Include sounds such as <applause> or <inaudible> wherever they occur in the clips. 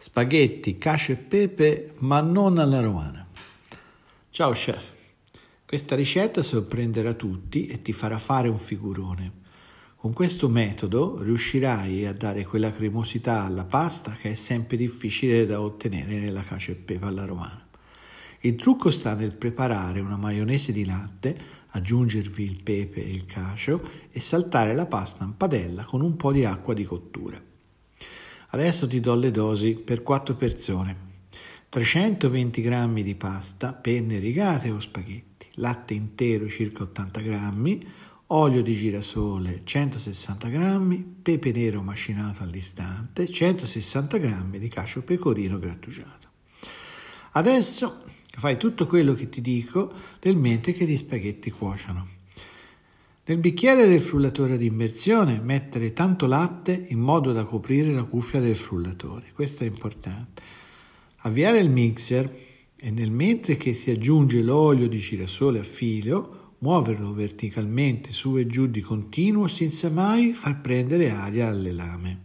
Spaghetti, cacio e pepe, ma non alla romana. Ciao chef, questa ricetta sorprenderà tutti e ti farà fare un figurone. Con questo metodo riuscirai a dare quella cremosità alla pasta che è sempre difficile da ottenere nella cacio e pepe alla romana. Il trucco sta nel preparare una maionese di latte, aggiungervi il pepe e il cacio e saltare la pasta in padella con un po' di acqua di cottura. Adesso ti do le dosi per 4 persone. 320 g di pasta, penne rigate o spaghetti, latte intero circa 80 g, olio di girasole 160 g, pepe nero macinato all'istante, 160 g di cacio pecorino grattugiato. Adesso fai tutto quello che ti dico nel mentre che gli spaghetti cuociono. Nel bicchiere del frullatore ad immersione mettere tanto latte in modo da coprire la cuffia del frullatore. Questo è importante. Avviare il mixer e nel mentre che si aggiunge l'olio di girasole a filo, muoverlo verticalmente su e giù di continuo senza mai far prendere aria alle lame.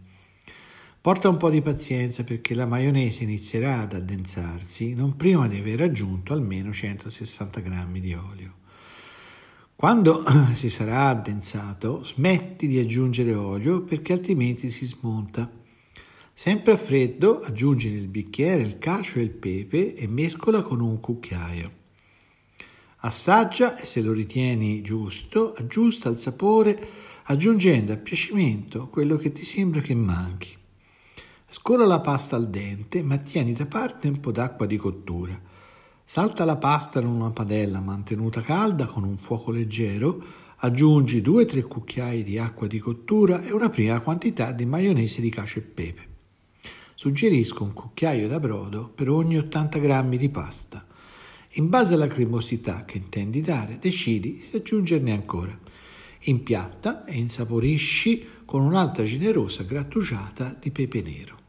Porta un po' di pazienza perché la maionese inizierà ad addensarsi non prima di aver aggiunto almeno 160 g di olio. Quando <clears throat> si sarà addensato, smetti di aggiungere olio perché altrimenti si smonta. Sempre a freddo aggiungi nel bicchiere il cacio e il pepe e mescola con un cucchiaio. Assaggia e se lo ritieni giusto, aggiusta il sapore aggiungendo a piacimento quello che ti sembra che manchi. Scola la pasta al dente, ma tieni da parte un po' d'acqua di cottura. Salta la pasta in una padella mantenuta calda con un fuoco leggero, aggiungi 2-3 cucchiai di acqua di cottura e una prima quantità di maionese di cacio e pepe. Suggerisco un cucchiaio da brodo per ogni 80 g di pasta. In base alla cremosità che intendi dare, decidi se aggiungerne ancora. Impiatta e insaporisci con un'altra generosa grattugiata di pepe nero.